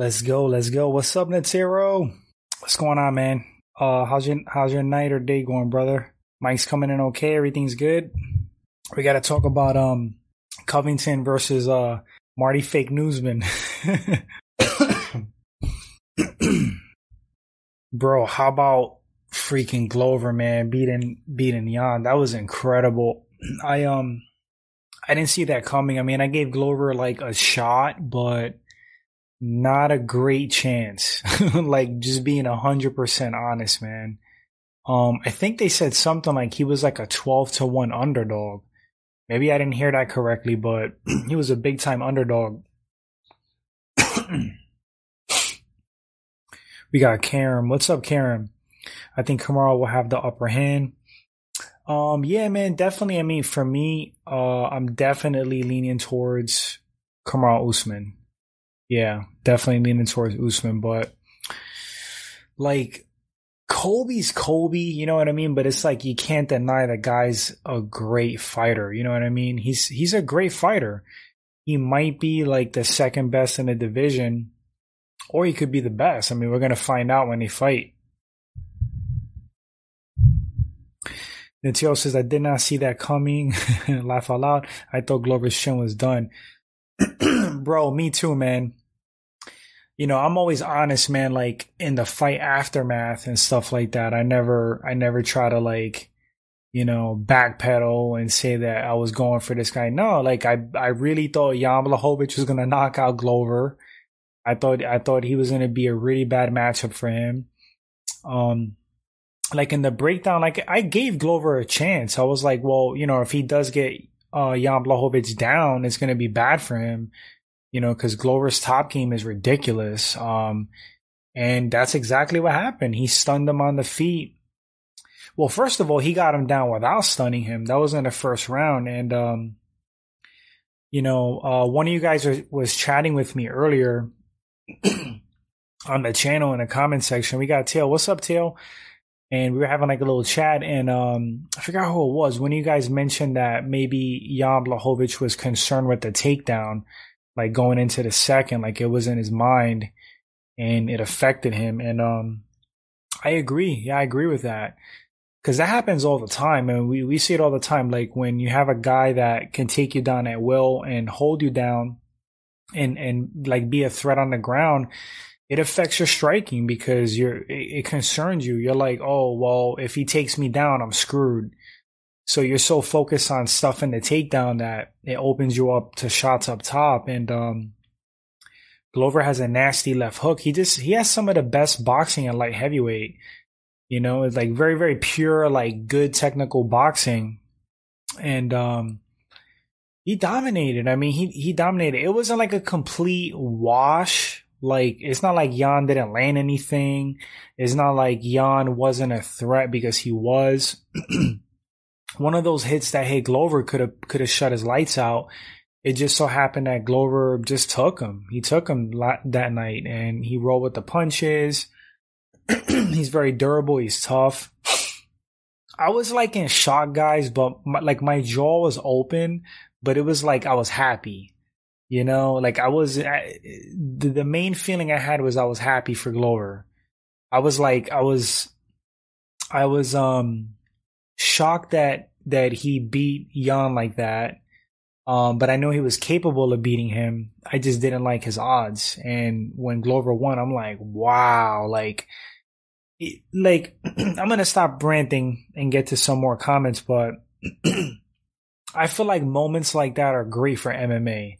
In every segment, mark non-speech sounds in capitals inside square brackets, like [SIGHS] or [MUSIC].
Let's go, let's go. What's up, Netero? What's going on, man? Uh, how's your how's your night or day going, brother? Mike's coming in okay. Everything's good. We got to talk about um Covington versus uh Marty Fake Newsman. [COUGHS] Bro, how about freaking Glover, man, beating beating Jan? That was incredible. I um I didn't see that coming. I mean, I gave Glover like a shot, but not a great chance. [LAUGHS] like just being a hundred percent honest, man. Um, I think they said something like he was like a twelve to one underdog. Maybe I didn't hear that correctly, but [CLEARS THROAT] he was a big time underdog. [CLEARS THROAT] we got Karen. What's up, Karen? I think Kamaru will have the upper hand. Um, yeah, man, definitely. I mean, for me, uh, I'm definitely leaning towards Kamaru Usman. Yeah, definitely leaning towards Usman, but like Colby's Colby, you know what I mean? But it's like you can't deny that guy's a great fighter. You know what I mean? He's he's a great fighter. He might be like the second best in the division, or he could be the best. I mean, we're gonna find out when they fight. Nintio says, I did not see that coming. [LAUGHS] Laugh out loud. I thought Glover's chin was done. [CLEARS THROAT] Bro, me too, man you know, I'm always honest, man, like in the fight aftermath and stuff like that. I never, I never try to like, you know, backpedal and say that I was going for this guy. No, like I, I really thought Jan Blachowicz was going to knock out Glover. I thought, I thought he was going to be a really bad matchup for him. Um, like in the breakdown, like I gave Glover a chance. I was like, well, you know, if he does get, uh, Jan Blachowicz down, it's going to be bad for him you know, because Glover's top game is ridiculous. Um, and that's exactly what happened. He stunned him on the feet. Well, first of all, he got him down without stunning him. That was in the first round. And, um, you know, uh, one of you guys was, was chatting with me earlier [CLEARS THROAT] on the channel in the comment section. We got Tail. What's up, Tail? And we were having like a little chat, and um, I forgot who it was. When you guys mentioned that maybe Jan Blachowicz was concerned with the takedown, like going into the second, like it was in his mind and it affected him. And um, I agree. Yeah, I agree with that. Cause that happens all the time. And we, we see it all the time. Like when you have a guy that can take you down at will and hold you down and, and like be a threat on the ground, it affects your striking because you're, it, it concerns you. You're like, oh, well, if he takes me down, I'm screwed. So you're so focused on stuff in the takedown that it opens you up to shots up top. And um, Glover has a nasty left hook. He just he has some of the best boxing at light heavyweight. You know, it's like very very pure, like good technical boxing. And um, he dominated. I mean, he he dominated. It wasn't like a complete wash. Like it's not like Jan didn't land anything. It's not like Jan wasn't a threat because he was. [CLEARS THROAT] one of those hits that hit Glover could have could have shut his lights out. It just so happened that Glover just took him. He took him that night, and he rolled with the punches. [CLEARS THROAT] he's very durable. He's tough. I was like in shock, guys, but my, like my jaw was open, but it was like I was happy. You know, like I was. I, the, the main feeling I had was I was happy for Glover. I was like I was, I was um shocked that that he beat Jan like that. Um, but I know he was capable of beating him. I just didn't like his odds. And when Glover won, I'm like, wow, like, it, like [CLEARS THROAT] I'm gonna stop ranting and get to some more comments, but [CLEARS THROAT] I feel like moments like that are great for MMA.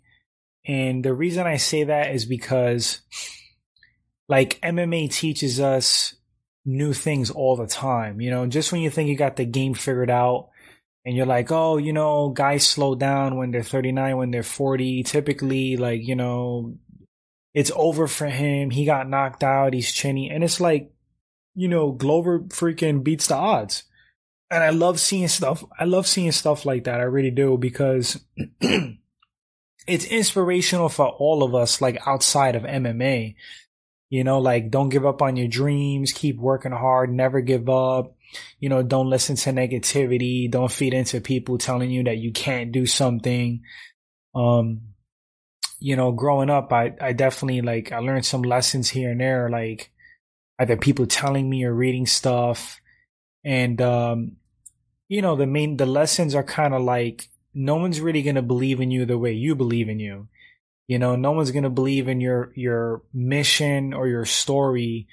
And the reason I say that is because like MMA teaches us new things all the time. You know, just when you think you got the game figured out and you're like, oh, you know, guys slow down when they're 39, when they're 40. Typically, like, you know, it's over for him. He got knocked out. He's chinny. And it's like, you know, Glover freaking beats the odds. And I love seeing stuff. I love seeing stuff like that. I really do because [CLEARS THROAT] it's inspirational for all of us, like outside of MMA. You know, like don't give up on your dreams, keep working hard, never give up. You know, don't listen to negativity, don't feed into people telling you that you can't do something. Um, you know, growing up, I, I definitely like, I learned some lessons here and there, like either people telling me or reading stuff. And, um, you know, the main, the lessons are kind of like, no one's really going to believe in you the way you believe in you. You know, no one's to believe in your, your mission or your story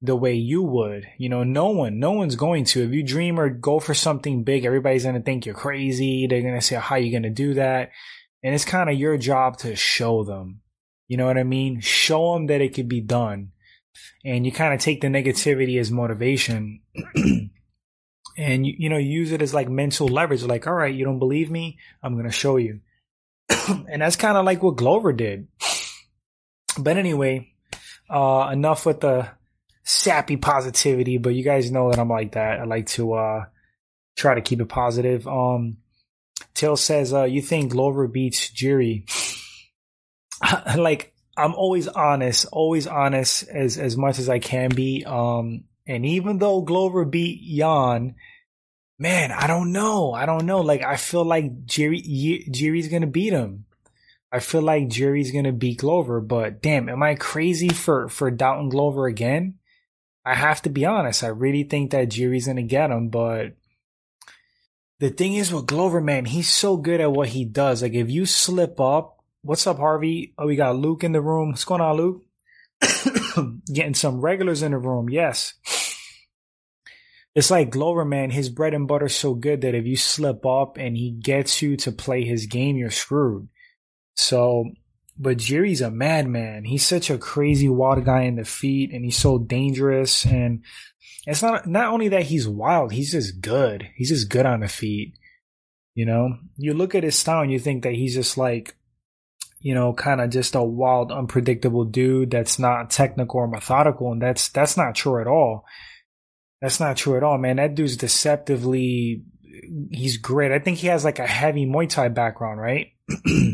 the way you would. You know, no one, no one's going to. If you dream or go for something big, everybody's to think you're crazy. They're to say, how are you to do that? And it's kind of your job to show them. You know what I mean? Show them that it could be done. And you kind of take the negativity as motivation. [CLEARS THROAT] and you, you know, use it as like mental leverage. Like, all right, you don't believe me? I'm going to show you. [COUGHS] and that's kind of like what Glover did. But anyway, uh, enough with the sappy positivity, but you guys know that I'm like that. I like to uh try to keep it positive. Um Till says, uh, you think Glover beats Jiri. [LAUGHS] like, I'm always honest, always honest as, as much as I can be. Um, and even though Glover beat Jan, man, I don't know. I don't know. Like, I feel like Jiri, Jiri's gonna beat him. I feel like Jiri's gonna beat Glover, but damn, am I crazy for, for doubting Glover again? I have to be honest. I really think that Jiri's gonna get him, but the thing is with Glover, man, he's so good at what he does. Like if you slip up, what's up, Harvey? Oh, we got Luke in the room. What's going on, Luke? [COUGHS] Getting some regulars in the room, yes. It's like Glover, man, his bread and butter's so good that if you slip up and he gets you to play his game, you're screwed. So, but Jiri's a madman. He's such a crazy wild guy in the feet and he's so dangerous and it's not not only that he's wild, he's just good. He's just good on the feet. You know, you look at his style and you think that he's just like, you know, kind of just a wild, unpredictable dude that's not technical or methodical, and that's that's not true at all. That's not true at all, man. That dude's deceptively, he's great. I think he has like a heavy Muay Thai background, right?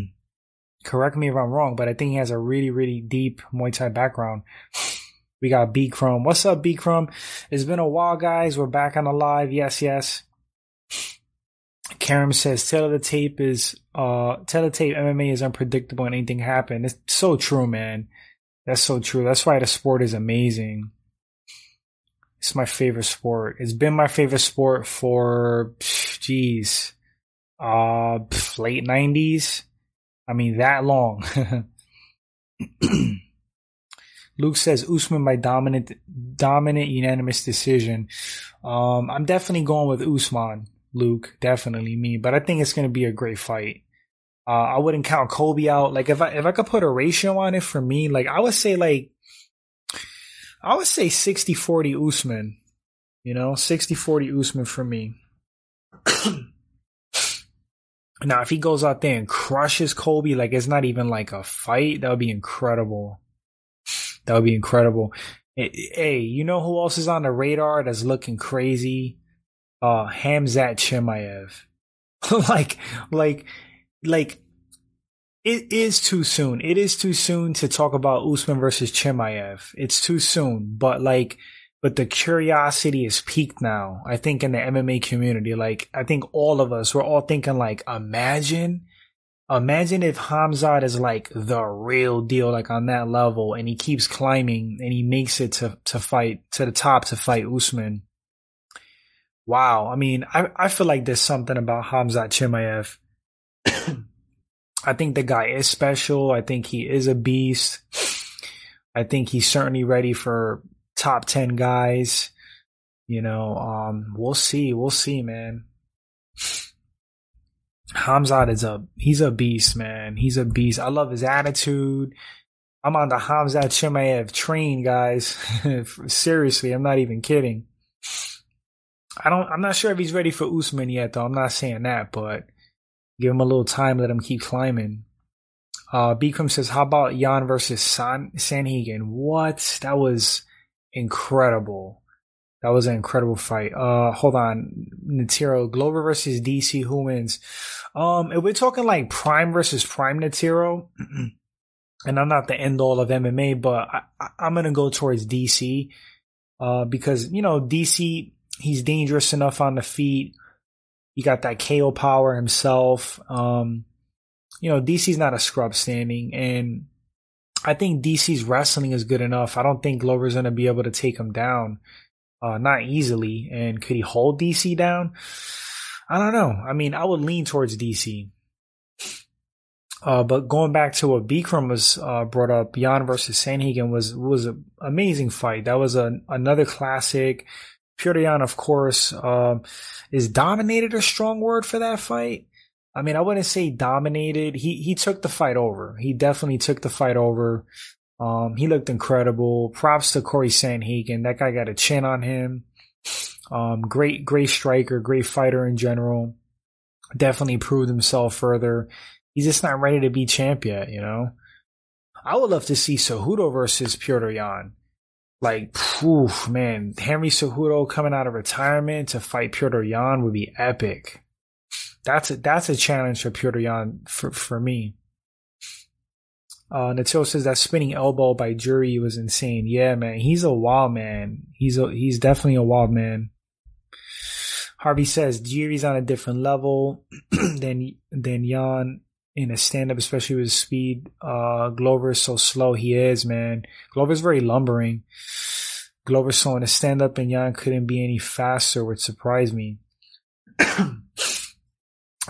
[CLEARS THROAT] Correct me if I'm wrong, but I think he has a really, really deep Muay Thai background. We got B Chrome. What's up, B Chrome? It's been a while, guys. We're back on the live. Yes, yes. Karam says tell the tape is uh the tape MMA is unpredictable and anything happen. It's so true, man. That's so true. That's why the sport is amazing. It's my favorite sport. It's been my favorite sport for jeez. Uh late nineties. I mean that long. [LAUGHS] Luke says Usman by dominant, dominant unanimous decision. Um, I'm definitely going with Usman, Luke. Definitely me, but I think it's going to be a great fight. Uh, I wouldn't count Colby out. Like if I if I could put a ratio on it for me, like I would say like I would say 60-40 Usman. You know, 60-40 Usman for me. [CLEARS THROAT] now, if he goes out there and crushes Colby, like it's not even like a fight, that would be incredible. That would be incredible. Hey, you know who else is on the radar that's looking crazy? Uh, Hamzat Chimaev. [LAUGHS] like, like, like, it is too soon. It is too soon to talk about Usman versus Chimaev. It's too soon, but like, but the curiosity is peaked now. I think in the MMA community, like, I think all of us, we're all thinking like, imagine Imagine if Hamzat is like the real deal, like on that level, and he keeps climbing and he makes it to, to fight to the top to fight Usman. Wow. I mean, I, I feel like there's something about Hamzat Chimaev. I think the guy is special. I think he is a beast. I think he's certainly ready for top 10 guys. You know, um, we'll see. We'll see, man. Hamzat is a he's a beast, man. He's a beast. I love his attitude. I'm on the Hamzat Chimaev train, guys. [LAUGHS] Seriously, I'm not even kidding. I don't. I'm not sure if he's ready for Usman yet, though. I'm not saying that, but give him a little time. Let him keep climbing. Uh, Bikram says, "How about Jan versus San Sandhagen? What? That was incredible. That was an incredible fight. Uh, hold on, Natiro Glover versus DC. Who wins? Um, if we're talking like Prime versus Prime Natiro, [CLEARS THROAT] and I'm not the end all of MMA, but I, am gonna go towards DC, uh, because you know DC he's dangerous enough on the feet. He got that KO power himself. Um, you know, DC's not a scrub standing and I think DC's wrestling is good enough. I don't think Glover's going to be able to take him down, uh, not easily. And could he hold DC down? I don't know. I mean, I would lean towards DC. Uh, but going back to what Bikram was uh, brought up, Jan versus Sandhagen was was an amazing fight. That was a, another classic. Yan, of course, uh, is dominated a strong word for that fight. I mean, I wouldn't say dominated. He he took the fight over. He definitely took the fight over. Um, he looked incredible. Props to Cory Sandhagen. That guy got a chin on him. Um, great, great striker, great fighter in general. Definitely proved himself further. He's just not ready to be champ yet, you know? I would love to see Cejudo versus Petr Yan. Like, poof, man, Henry Cejudo coming out of retirement to fight Petr Yan would be epic. That's a, that's a challenge for Petr Yan for, for me. Uh, Natil says that spinning elbow by Jiri was insane. Yeah, man, he's a wild man. He's a, he's definitely a wild man. Harvey says Jiri's on a different level [CLEARS THROAT] than, than Jan in a stand up, especially with speed. Uh, Glover is so slow. He is, man. Glover's very lumbering. Glover's slow in a stand up and Jan couldn't be any faster, which surprised me.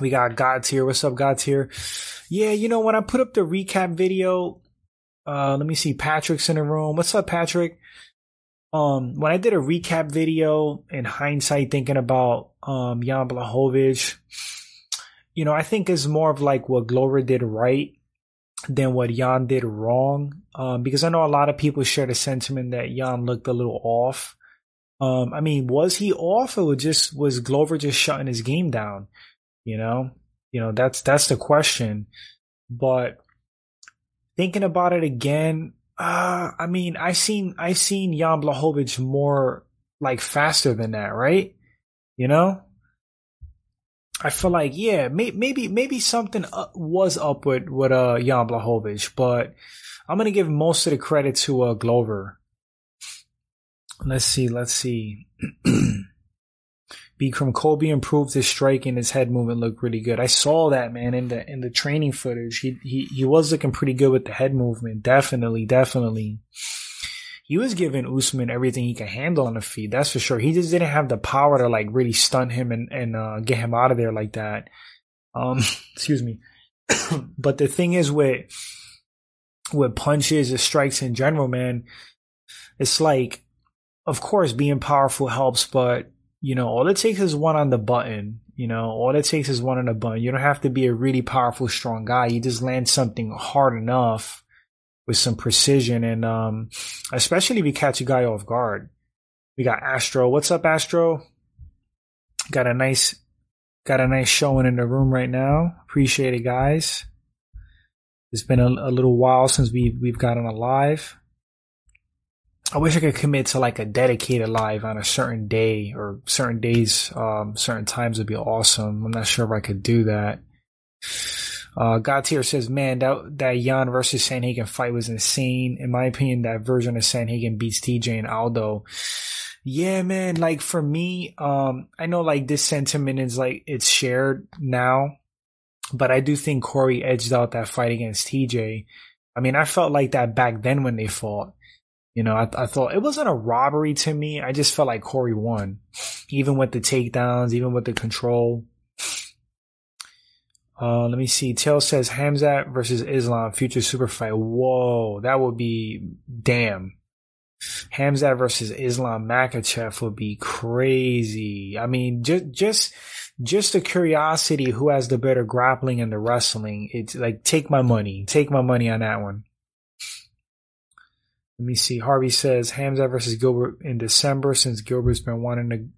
we got God's here. What's up, God's here? Yeah, you know, when I put up the recap video, uh, let me see. Patrick's in the room. What's up, Patrick? Um, when I did a recap video in hindsight, thinking about, um, Jan Blachowicz, you know, I think is more of like what Glover did right than what Jan did wrong. Um, because I know a lot of people share the sentiment that Jan looked a little off. Um, I mean, was he off or just was Glover just shutting his game down? You know, you know, that's, that's the question. But thinking about it again, uh, I mean, I seen, I seen Jan Blachowicz more like faster than that, right? You know? I feel like yeah, may, maybe maybe something was up with with uh Jan Blachowicz, but I'm gonna give most of the credit to uh Glover. Let's see, let's see. [CLEARS THROAT] Bikram Colby improved his strike and his head movement looked really good. I saw that man in the in the training footage. He he he was looking pretty good with the head movement. Definitely, definitely he was giving Usman everything he could handle on the feet. That's for sure. He just didn't have the power to like really stun him and, and uh, get him out of there like that. Um, [LAUGHS] excuse me. [COUGHS] but the thing is with, with punches or strikes in general, man, it's like, of course, being powerful helps, but you know, all it takes is one on the button. You know, all it takes is one on the button. You don't have to be a really powerful, strong guy. You just land something hard enough with some precision and um, especially you catch a guy off guard. We got Astro. What's up, Astro? Got a nice got a nice showing in the room right now. Appreciate it, guys. It's been a, a little while since we we've gotten a live. I wish I could commit to like a dedicated live on a certain day or certain days, um, certain times would be awesome. I'm not sure if I could do that. Uh, Gautier says, man, that, that Jan versus Sandhagen fight was insane. In my opinion, that version of Sandhagen beats TJ and Aldo. Yeah, man, like for me, um, I know like this sentiment is like, it's shared now, but I do think Cory edged out that fight against TJ. I mean, I felt like that back then when they fought. You know, I, I thought it wasn't a robbery to me. I just felt like Cory won, even with the takedowns, even with the control. Uh, let me see. Tail says Hamzat versus Islam future super fight. Whoa, that would be damn. Hamzat versus Islam Makhachev would be crazy. I mean, just just just the curiosity who has the better grappling and the wrestling. It's like take my money, take my money on that one. Let me see. Harvey says Hamzat versus Gilbert in December since Gilbert's been wanting to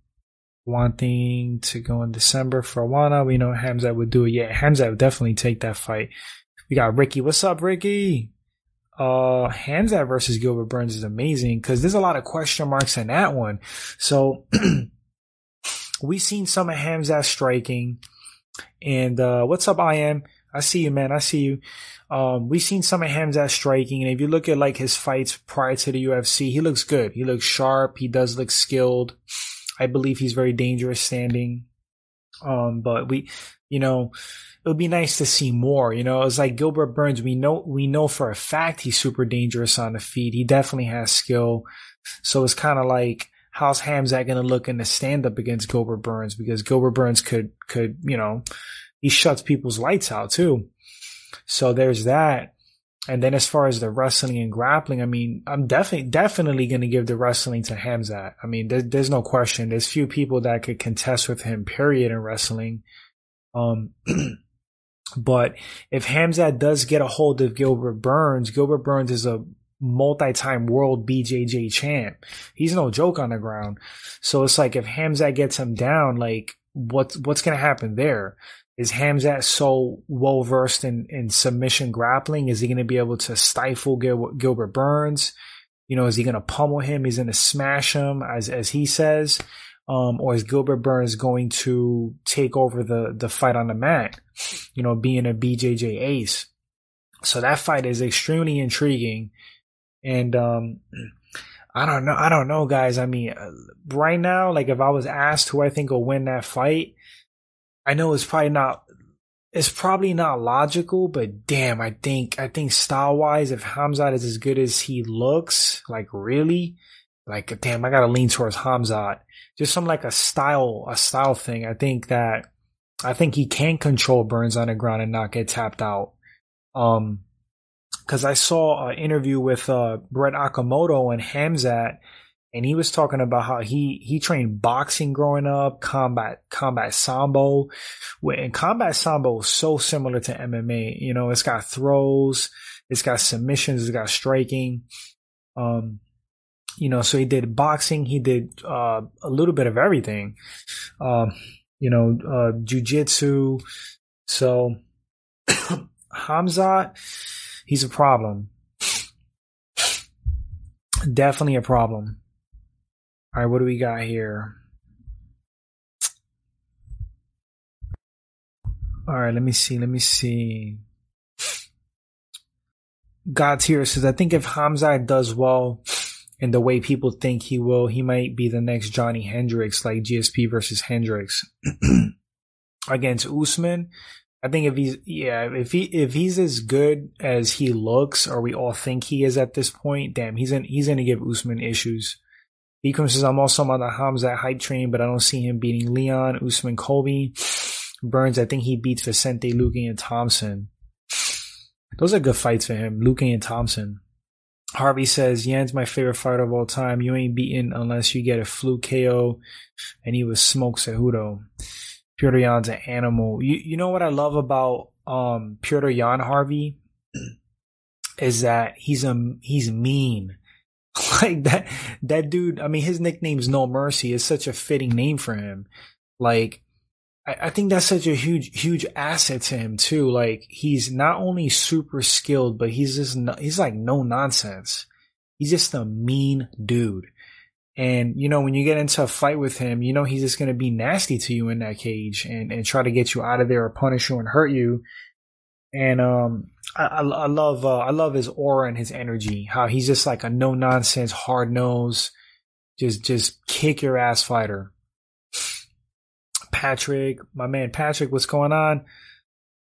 wanting to go in December for Awana. We know Hamzat would do it. Yeah, Hamzat would definitely take that fight. We got Ricky. What's up, Ricky? Uh, Hamzat versus Gilbert Burns is amazing because there's a lot of question marks in that one. So [CLEARS THROAT] we've seen some of Hamzat striking. And uh, what's up, I am? I see you, man. I see you. Um, we've seen some of Hamzat striking, and if you look at like his fights prior to the UFC, he looks good. He looks sharp. He does look skilled. I believe he's very dangerous standing. Um, but we, you know, it would be nice to see more. You know, it's like Gilbert Burns. We know we know for a fact he's super dangerous on the feet. He definitely has skill. So it's kind of like how's Hamzat going to look in the stand up against Gilbert Burns because Gilbert Burns could could you know he shuts people's lights out too. So there's that. And then as far as the wrestling and grappling, I mean, I'm definitely, definitely going to give the wrestling to Hamzat. I mean, there, there's no question. There's few people that could contest with him, period, in wrestling. Um, [CLEARS THROAT] But if Hamzat does get a hold of Gilbert Burns, Gilbert Burns is a multi-time world BJJ champ. He's no joke on the ground. So it's like if Hamzat gets him down, like what's what's gonna happen there? Is Hamzat so well versed in, in submission grappling? Is he gonna be able to stifle Gil- Gilbert Burns? You know, is he gonna pummel him? He's gonna smash him, as as he says um, or is Gilbert Burns going to take over the the fight on the mat? You know, being a BJJ ace. So that fight is extremely intriguing, and um, [CLEARS THROAT] I don't know. I don't know, guys. I mean, uh, right now, like if I was asked who I think will win that fight, I know it's probably not. It's probably not logical, but damn, I think I think style wise, if Hamzat is as good as he looks, like really, like damn, I gotta lean towards Hamzat just some like a style, a style thing. I think that, I think he can control Burns on the ground and not get tapped out. Um, cause I saw an interview with, uh, Brett Okamoto and Hamzat, and he was talking about how he, he trained boxing growing up, combat, combat sambo. And combat sambo is so similar to MMA. You know, it's got throws, it's got submissions, it's got striking. Um, you know, so he did boxing, he did uh, a little bit of everything, um, you know, uh, jujitsu. So [COUGHS] Hamzat, he's a problem. Definitely a problem. All right, what do we got here? All right, let me see. Let me see. God's here says, I think if Hamzat does well, and the way people think he will, he might be the next Johny Hendricks, like GSP versus Hendricks [CLEARS THROAT] against Usman. I think if he's yeah, if he if he's as good as he looks, or we all think he is at this point, damn, he's in, he's gonna give Usman issues. Becom says I'm also on the Hamzat hype train, but I don't see him beating Leon, Usman, Colby, Burns. I think he beats Vicente, Luque, and Thompson. Those are good fights for him, Luque and Thompson. Harvey says, Yan's my favorite fighter of all time. You ain't beaten unless you get a fluke KO. And he was Smoke Cejudo. Petr Yan's an animal. You, you know what I love about, um, Petr Yan Harvey? [CLEARS THROAT] Is that he's a, he's mean. [LAUGHS] like that, that dude, I mean, his nickname's No Mercy is such a fitting name for him. Like, I, I think that's such a huge, huge asset to him too. Like he's not only super skilled, but he's just, no, he's like no nonsense. He's just a mean dude. And, you know, when you get into a fight with him, you know, he's just going to be nasty to you in that cage and, and try to get you out of there or punish you and hurt you. And, um, I, I, love, uh, I love his aura and his energy, how he's just like a no nonsense, hard nose, just, just kick your ass fighter. Patrick, my man Patrick, what's going on?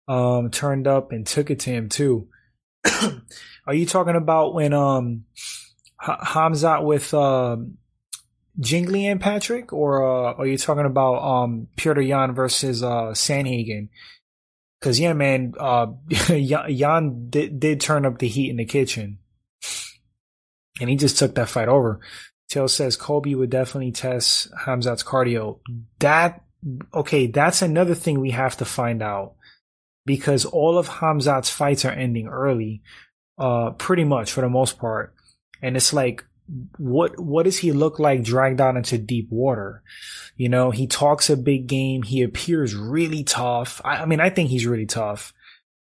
Um, turned up and took it to him too. [CLEARS THROAT] Are you talking about when um Hamzat with um Jingli and Patrick, or uh, are you talking about um Petr Yan versus uh Sandhagen? Cause yeah, man, uh, [LAUGHS] Yan did, did turn up the heat in the kitchen, and he just took that fight over. Tail says Colby would definitely test Hamzat's cardio. That okay, that's another thing we have to find out because all of Hamzat's fights are ending early, uh, pretty much for the most part. And it's like, what, what does he look like dragged out into deep water? You know, he talks a big game. He appears really tough. I, I mean, I think he's really tough.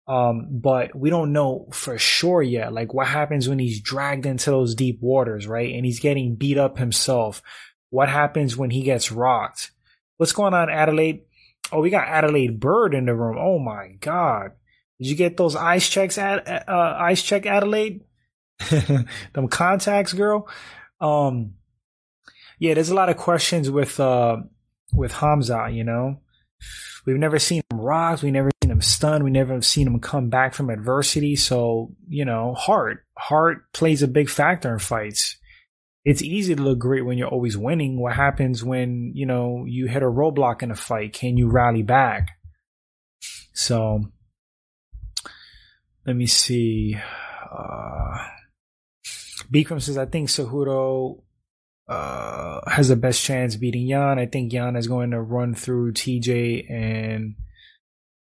Um, but we don't know for sure yet. Like what happens when he's dragged into those deep waters, right? And he's getting beat up himself. What happens when he gets rocked? What's going on, Adelaide? Oh, we got Adelaide Bird in the room. Oh my God. Did you get those ice checks at, uh, ice check Adelaide? [LAUGHS] Them contacts, girl. Um, yeah, there's a lot of questions with, uh, with Hamza, you know, we've never seen him rock. We never seen him stun. We never have seen him come back from adversity. So, you know, heart, heart plays a big factor in fights. It's easy to look great when you're always winning. What happens when, you know, you hit a roadblock in a fight? Can you rally back? So, let me see. Uh, Bikram says, I think Cejudo uh, has the best chance beating Yan. I think Yan is going to run through TJ and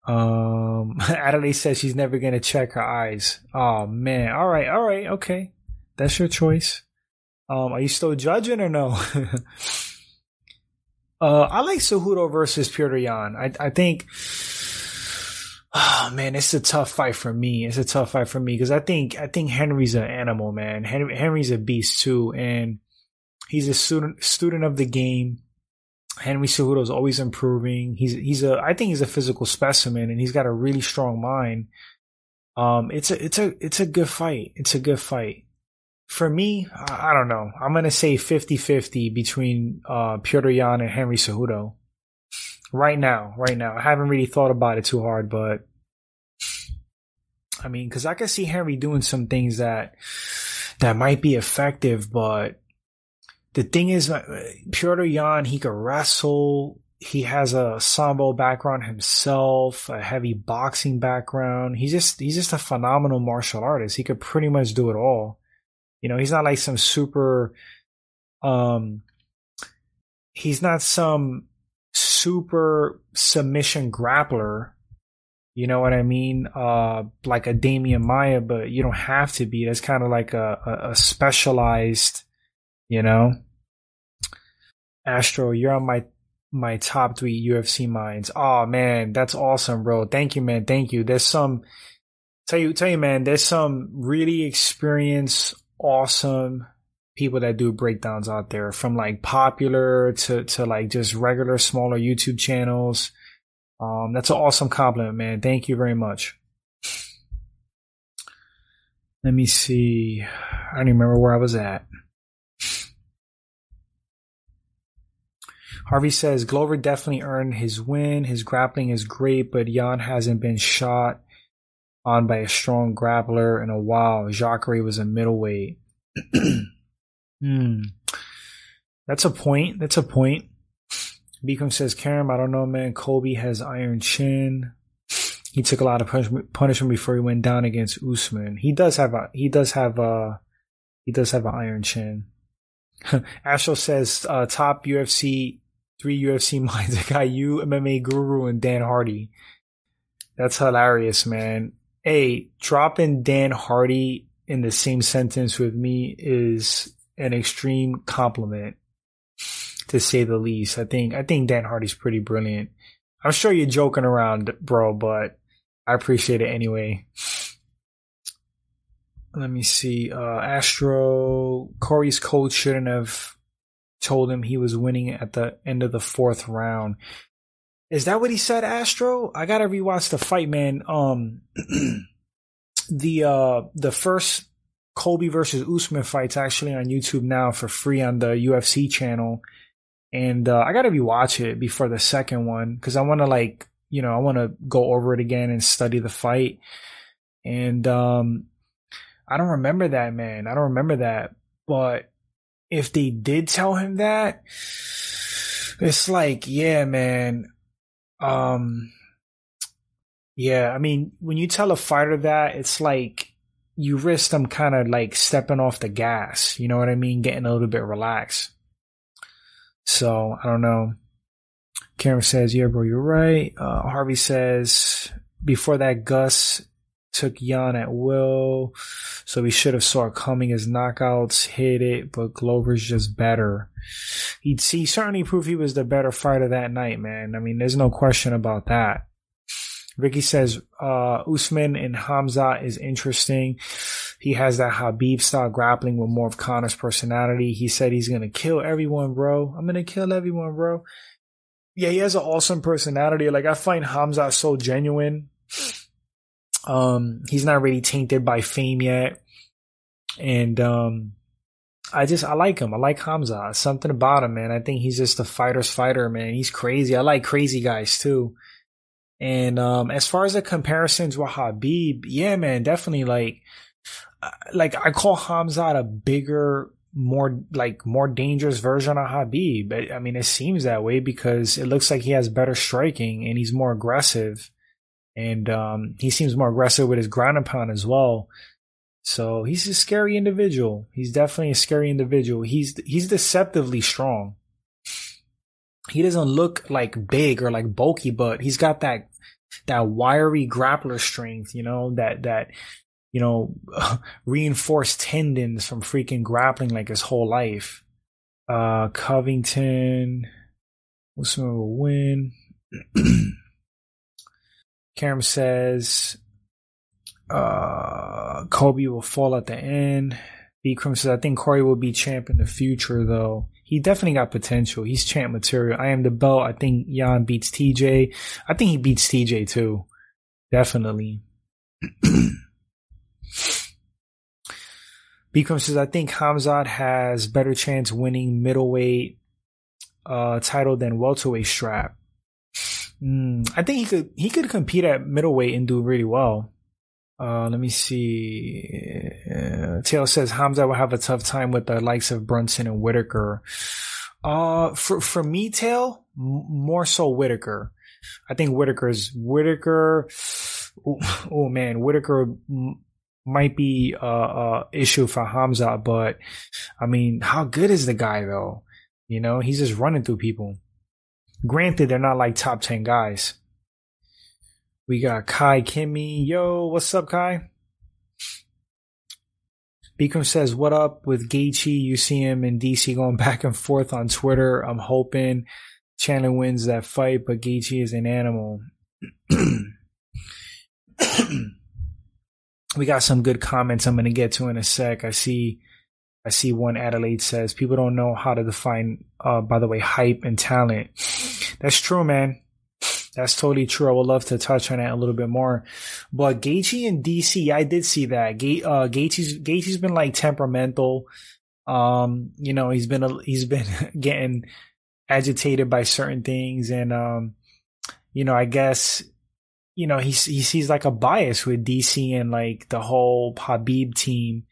um [LAUGHS] Adelaide says she's never gonna check her eyes. Oh man. All right, all right, okay. That's your choice. Um, are you still judging or no? [LAUGHS] uh I like Cejudo versus Petr Yan. I I think Oh man, it's a tough fight for me. It's a tough fight for me because I think I think Henry's an animal, man. Henry, Henry's a beast too, and he's a student student of the game. Henry Cejudo is always improving. He's he's a I think he's a physical specimen, and he's got a really strong mind. Um, it's a it's a it's a good fight. It's a good fight. For me, I, I don't know. I'm gonna say 50-50 between uh, Petr Yan and Henry Cejudo right now, right now. I haven't really thought about it too hard, but I mean, because I can see Henry doing some things that that might be effective, but the thing is, uh, Petr Yan, he could wrestle. He has a sambo background himself, a heavy boxing background. He's just he's just a phenomenal martial artist. He could pretty much do it all. You know, he's not like some super um he's not some super submission grappler. You know what I mean? Uh, like a Demian Maia, but you don't have to be. That's kind of like a, a, a specialized, you know. Astro, you're on my my top three UFC minds. Oh man, that's awesome, bro. Thank you, man. Thank you. There's some tell you tell you, man. There's some really experienced, awesome people that do breakdowns out there from like popular to, to like just regular smaller YouTube channels. Um, that's an awesome compliment, man. Thank you very much. Let me see. I don't remember where I was at. Harvey says Glover definitely earned his win. His grappling is great, but Jan hasn't been shot on by a strong grappler in a while. Jacare was a middleweight. [CLEARS THROAT] Hmm. That's a point. That's a point. Beacom says, Karam, I don't know, man. Colby has iron chin. He took a lot of punishment before he went down against Usman. He does have a, he does have a, he does have an iron chin. [LAUGHS] Astro says, uh, top UFC, three UFC [LAUGHS] minds. I got you, MMA guru, and Dan Hardy. That's hilarious, man. Hey, dropping Dan Hardy in the same sentence with me is an extreme compliment, to say the least. I think I think Dan Hardy's pretty brilliant. I'm sure you're joking around, bro, but I appreciate it anyway. Let me see. Uh, Astro Cory's coach shouldn't have told him he was winning at the end of the fourth round. Is that what he said, Astro? I gotta rewatch the fight, man. Um, [CLEARS THROAT] the uh, the first Colby versus Usman fight's actually on YouTube now for free on the UFC channel. And uh, I gotta rewatch it before the second one because I want to like you know I want to go over it again and study the fight. And um, I don't remember that man. I don't remember that. But if they did tell him that, it's like yeah, man. Um, yeah, I mean when you tell a fighter that, it's like you risk them kind of like stepping off the gas. You know what I mean? Getting a little bit relaxed. So I don't know. Karen says, "Yeah, bro, you're right." Uh, Harvey says, "Before that, Gus took Jan at will, so we should have saw coming. His knockouts hit it, but Glover's just better. He'd see certainly proved he was the better fighter that night, man. I mean, there's no question about that." Ricky says uh, Usman and Hamza is interesting. He has that Khabib style grappling with more of Conor's personality. He said he's gonna kill everyone, bro. I'm gonna kill everyone, bro. Yeah, he has an awesome personality. Like I find Hamza so genuine. Um, he's not really tainted by fame yet, and um, I just I like him. I like Hamza. Something about him, man. I think he's just a fighter's fighter, man. He's crazy. I like crazy guys too. And um as far as the comparisons with Khabib, yeah, man, definitely like uh, like I call Hamza a bigger, more like more dangerous version of Khabib. I mean, it seems that way because it looks like he has better striking and he's more aggressive, and um he seems more aggressive with his ground and pound as well. So he's a scary individual. He's definitely a scary individual. He's he's deceptively strong. He doesn't look like big or like bulky, but he's got that that wiry grappler strength, you know, that that you know, [LAUGHS] reinforced tendons from freaking grappling like his whole life. Uh Covington Usman will win. Karam says uh, Colby will fall at the end. Bikram says, I think Cory will be champ in the future, though. He definitely got potential. He's champ material. I am the belt. I think Jan beats TJ. I think he beats TJ too. Definitely. [CLEARS THROAT] Bikram says, I think Hamzat has better chance winning middleweight uh, title than welterweight strap. Mm, I think he could he could compete at middleweight and do really well. Uh, let me see. Uh, Taylor says Hamza will have a tough time with the likes of Brunson and Whittaker. Uh, for, for me, Tail, more so Whittaker. I think Whittaker's Whittaker. Oh, oh man, Whittaker might be a, a issue for Hamza, but I mean, how good is the guy though? You know, he's just running through people. Granted, they're not like top 10 guys. We got Kai Kimmy. Yo, what's up, Kai? Bikram says, What up with Gaethje? You see him in DC going [LAUGHS] back and forth on Twitter. I'm hoping Chandler wins that fight, but Gaethje is an animal. [CLEARS THROAT] we got some good comments I'm going to get to in a sec. I see. I see one Adelaide says people don't know how to define, uh, by the way, hype and talent. That's true, man. That's totally true. I would love to touch on that a little bit more. But Gaethje and DC, I did see that. Ga- uh, Gaethje's, Gaethje's been like temperamental. Um, you know, he's been, a, he's been [LAUGHS] getting agitated by certain things. And, um, you know, I guess, you know, he, he sees like a bias with DC and like the whole Khabib team,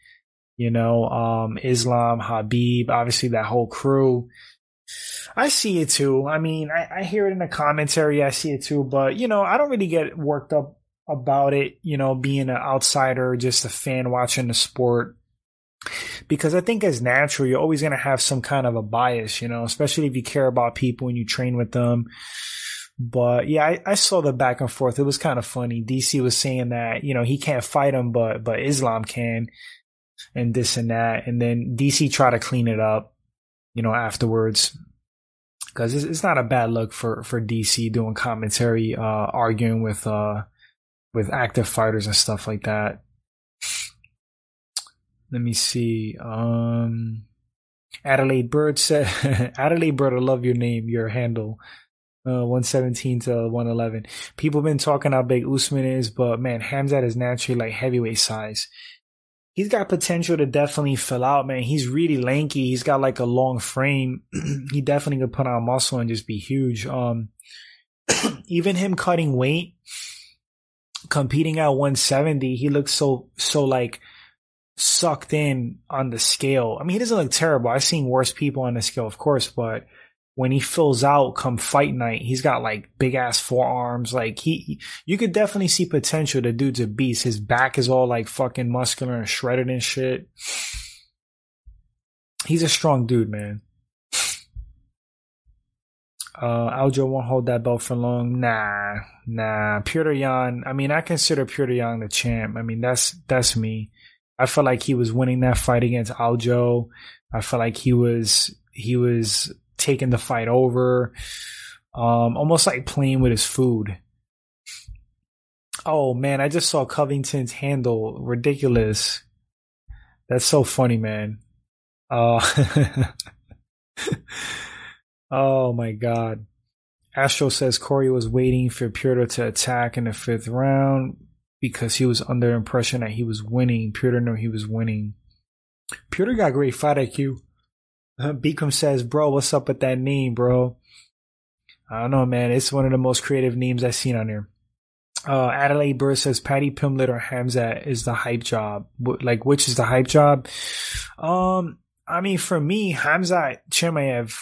you know, um, Islam, Khabib, obviously that whole crew. I see it too. I mean, I, I hear it in the commentary. I see it too, but you know, I don't really get worked up about it. You know, being an outsider, just a fan watching the sport, because I think as natural, you're always going to have some kind of a bias. You know, especially if you care about people and you train with them. But yeah, I, I saw the back and forth. It was kind of funny. DC was saying that you know he can't fight him, but but Islam can, and this and that, and then DC tried to clean it up you know, afterwards. Because it's, it's, not a bad look for, for DC doing commentary, uh, arguing with, uh, with active fighters and stuff like that. Let me see. Um, Adelaide Bird said, [LAUGHS] Adelaide Bird, I love your name, your handle. Uh, 117 to 111. People been talking how big Usman is, but man, Hamzat is naturally like heavyweight size he's got potential to definitely fill out, man. He's really lanky. He's got like a long frame. [CLEARS THROAT] he definitely could put on muscle and just be huge. Um, [CLEARS THROAT] even him cutting weight, competing at 170, he looks so, so like sucked in on the scale. I mean, he doesn't look terrible. I've seen worse people on the scale, of course, but when he fills out come fight night, he's got like big ass forearms. Like he, you could definitely see potential. The dude's a beast. His back is all like fucking muscular and shredded and shit. He's a strong dude, man. Uh, Aljo won't hold that belt for long. Nah, nah. Petr Yan. I mean, I consider Petr Yan the champ. I mean, that's that's me. I feel like he was winning that fight against Aljo. I feel like he was he was taking the fight over, um, almost like playing with his food. Oh man, I just saw Covington's handle. Ridiculous. That's so funny, man. Uh, [LAUGHS] oh my god. Astro says Cory was waiting for Petr to attack in the fifth round because he was under impression that he was winning. Petr knew he was winning. Petr got great fight IQ. Beacom says, "Bro, what's up with that name, bro?" I don't know, man. It's one of the most creative names I've seen on here. Uh, Adelaide Burr says Paddy Pimblett or Khamzat is the hype job. Like, which is the hype job? Um, I mean, for me, Khamzat Chimaev,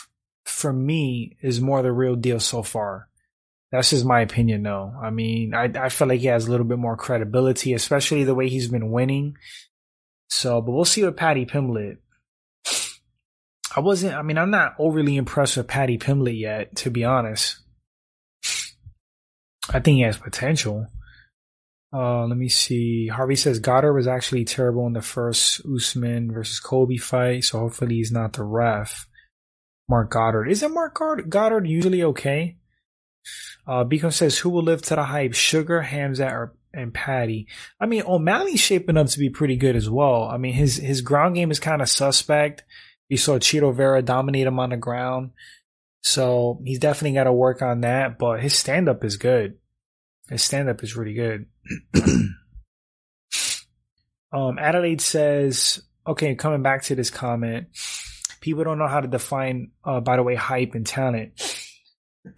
for me, is more the real deal so far. That's just my opinion, though. I mean, I, I feel like he has a little bit more credibility, especially the way he's been winning. So, but we'll see with Paddy Pimblett. I wasn't, I mean, I'm not overly impressed with Paddy Pimblett yet, to be honest. I think he has potential. Uh, let me see. Harvey says Goddard was actually terrible in the first Usman versus Colby fight, so hopefully he's not the ref. Marc Goddard. Isn't Marc Goddard usually okay? Uh, Beacon says, who will live to the hype? Sugar, Khamzat, or and Paddy. I mean, O'Malley's shaping up to be pretty good as well. I mean, his his ground game is kind of suspect. You saw Chito Vera dominate him on the ground. So he's definitely got to work on that, but his stand up is good. His stand up is really good. [CLEARS THROAT] um, Adelaide says, okay, coming back to this comment, people don't know how to define, uh, by the way, hype and talent. [CLEARS THROAT]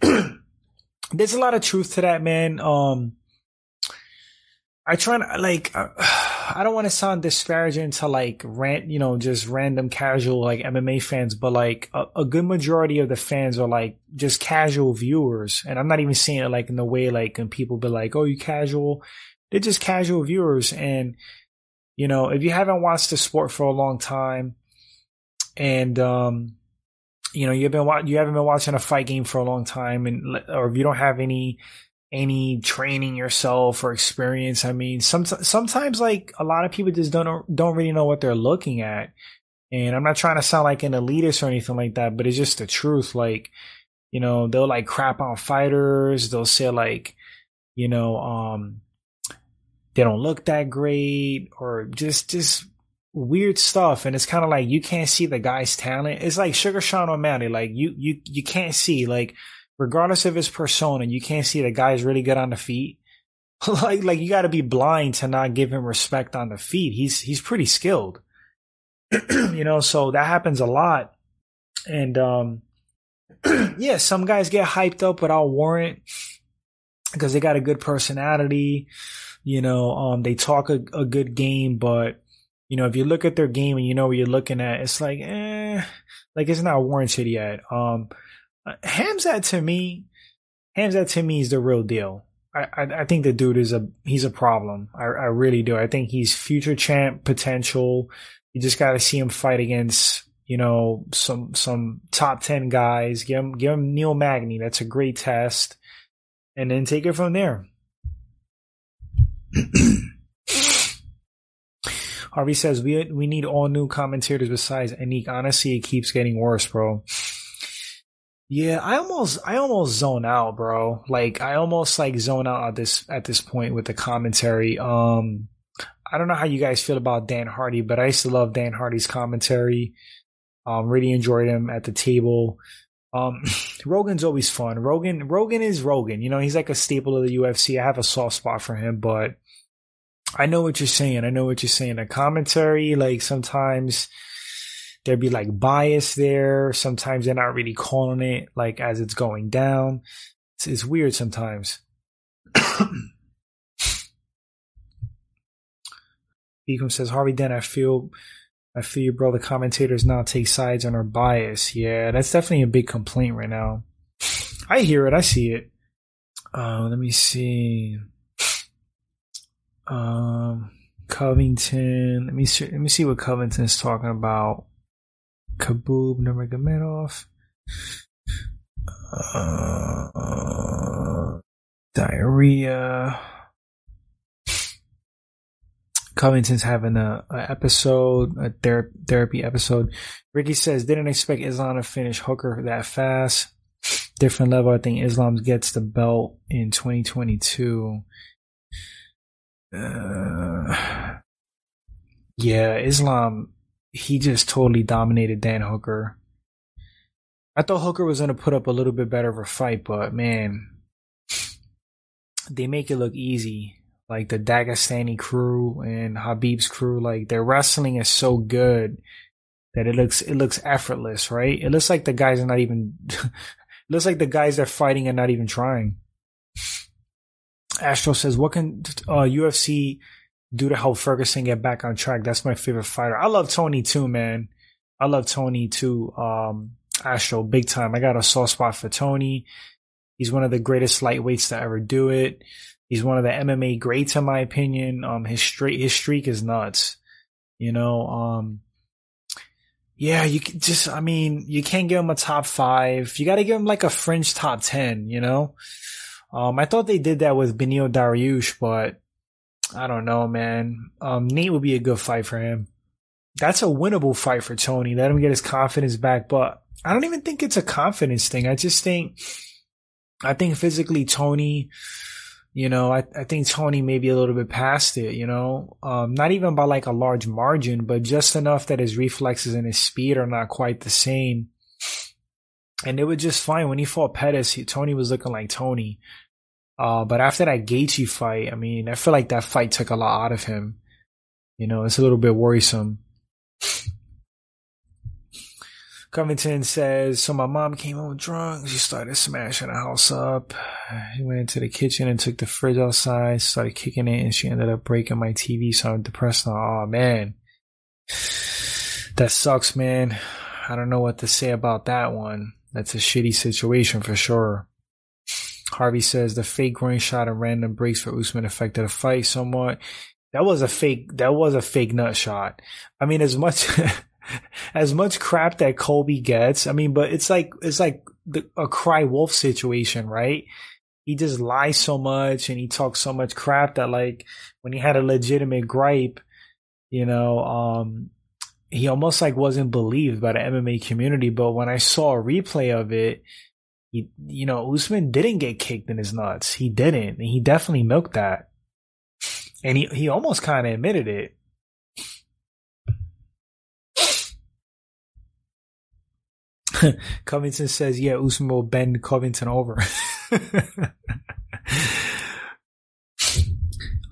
There's a lot of truth to that, man. Um, I try to like. Uh, I don't want to sound disparaging to like rant, you know, just random casual like MMA fans, but like a, a, good majority of the fans are like just casual viewers. And I'm not even saying it like in the way like when people be like, oh, you casual. They're just casual viewers. And, you know, if you haven't watched the sport for a long time and, um, you know, you've been, you haven't been watching a fight game for a long time and, or if you don't have any, any training yourself or experience. I mean, some, sometimes like a lot of people just don't, don't really know what they're looking at. And I'm not trying to sound like an elitist or anything like that, but it's just the truth. Like, you know, they'll like crap on fighters. They'll say like, you know, um, they don't look that great or just, just weird stuff. And it's kind of like, you can't see the guy's talent. It's like Sugar Sean O'Malley. Like you, you, you can't see like, regardless of his persona, you can't see the guy's really good on the feet. [LAUGHS] like like you got to be blind to not give him respect on the feet. He's he's pretty skilled. [CLEARS THROAT] you know, so that happens a lot. And um [CLEARS THROAT] yeah, some guys get hyped up without warrant because they got a good personality. You know, um they talk a, a good game, but you know, if you look at their game and you know what you're looking at, it's like, eh, like it's not warranted yet. Um, Uh, Khamzat to me, Khamzat to me is the real deal. I, I, I think the dude is a he's a problem. I I really do. I think he's future champ potential. You just got to see him fight against you know some some top ten guys. Give him give him Neil Magny. That's a great test, and then take it from there. [CLEARS THROAT] Harvey says we we need all new commentators besides Anik. Honestly, it keeps getting worse, bro. Yeah, I almost I almost zone out, bro. Like I almost like zone out at this at this point with the commentary. Um I don't know how you guys feel about Dan Hardy, but I used to love Dan Hardy's commentary. Um really enjoyed him at the table. Um [LAUGHS] Rogan's always fun. Rogan Rogan is Rogan. You know, he's like a staple of the UFC. I have a soft spot for him, but I know what you're saying. I know what you're saying. The commentary, like sometimes there'd be like bias there. Sometimes they're not really calling it like as it's going down. It's, it's weird sometimes. [COUGHS] Beacom says Harvey Dent, I feel I feel your brother commentators now take sides and are biased. Yeah, that's definitely a big complaint right now. I hear it, I see it. Uh, let me see. Um, Covington. Let me see. Let me see what Covington's talking about. Khabib Nurmagomedov. Uh, diarrhea. Covington's having a, a episode, a ther- therapy episode. Ricky says didn't expect Islam to finish Hooker that fast. Different level. I think Islam gets the belt in 2022. Uh, yeah, Islam he just totally dominated Dan Hooker. I thought Hooker was going to put up a little bit better of a fight, but man, they make it look easy. like the Dagestani crew and Khabib's crew. Like their wrestling is so good that it looks it looks effortless, right? It looks like the guys are not even. [LAUGHS] it looks like the guys they're fighting are not even trying. Astro says, "What can uh, UFC do to help Ferguson get back on track?" That's my favorite fighter. I love Tony too, man. I love Tony too. Um, Astro, big time. I got a soft spot for Tony. He's one of the greatest lightweights to ever do it. He's one of the MMA greats, in my opinion. Um, his streak, his streak is nuts. You know, um, yeah, you can just, I mean, you can't give him a top five. You got to give him like a fringe top 10, you know? Um, I thought they did that with Beneil Dariush, but I don't know, man. Um, Nate would be a good fight for him. That's a winnable fight for Tony. Let him get his confidence back, but I don't even think it's a confidence thing. I just think, I think physically Tony, you know, I, I think Tony may be a little bit past it, you know, um, not even by like a large margin, but just enough that his reflexes and his speed are not quite the same. And it was just fine when he fought Pettis. He, Tony was looking like Tony. Uh, but after that Gaethje fight, I mean, I feel like that fight took a lot out of him. You know, it's a little bit worrisome. Covington says, so my mom came home drunk. She started smashing the house up. She went into the kitchen and took the fridge outside, started kicking it, and she ended up breaking my TV. So I'm depressed now. Oh man. That sucks, man. I don't know what to say about that one. That's a shitty situation for sure. Harvey says the fake groin shot and random breaks for Usman affected the fight somewhat. That was a fake. That was a fake nut shot. I mean, as much [LAUGHS] as much crap that Colby gets, I mean, but it's like, it's like the, a cry wolf situation, right? He just lies so much and he talks so much crap that like when he had a legitimate gripe, you know, um, he almost like wasn't believed by the MMA community. But when I saw a replay of it, he, you know, Usman didn't get kicked in his nuts. He didn't. And he definitely milked that. And he, he almost kind of admitted it. [LAUGHS] Covington says, yeah, Usman will bend Covington over. [LAUGHS]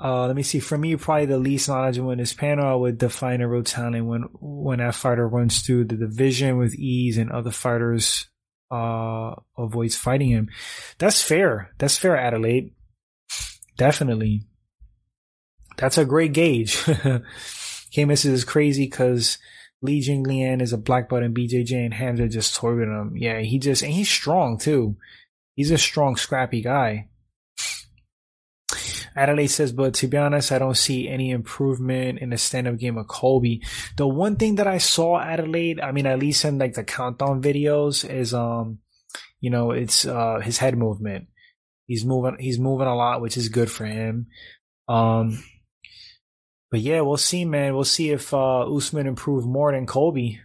uh, let me see. For me, probably the least knowledgeable in this panel, I would define a real talent when, when that fighter runs through the division with ease and other fighters, uh, avoids fighting him. That's fair. That's fair, Adelaide. Definitely. That's a great gauge. [LAUGHS] Camus is crazy because Li Jingliang is a black belt and BJJ and Hamza just toyed him. Yeah, he just, and he's strong too. He's a strong, scrappy guy. Adelaide says, but to be honest, I don't see any improvement in the stand-up game of Colby. The one thing that I saw Adelaide, I mean, at least in like the countdown videos is, um, you know, it's, uh, his head movement. He's moving, he's moving a lot, which is good for him. Um, but yeah, we'll see, man. We'll see if uh, Usman improved more than Colby.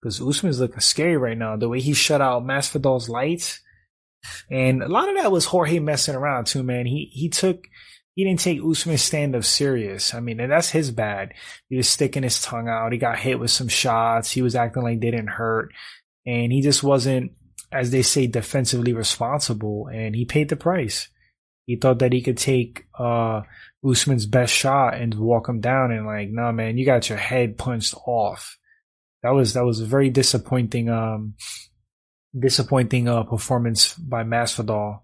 Because Usman's looking scary right now. The way he shut out Masvidal's lights. And a lot of that was Jorge messing around too, man. He he took he didn't take Usman's stand up serious. I mean, and that's his bad. He was sticking his tongue out. He got hit with some shots. He was acting like they didn't hurt. And he just wasn't, as they say, defensively responsible. And he paid the price. He thought that he could take uh Usman's best shot and walk him down and like, nah, man, you got your head punched off. That was that was a very disappointing, um, disappointing uh performance by Masvidal.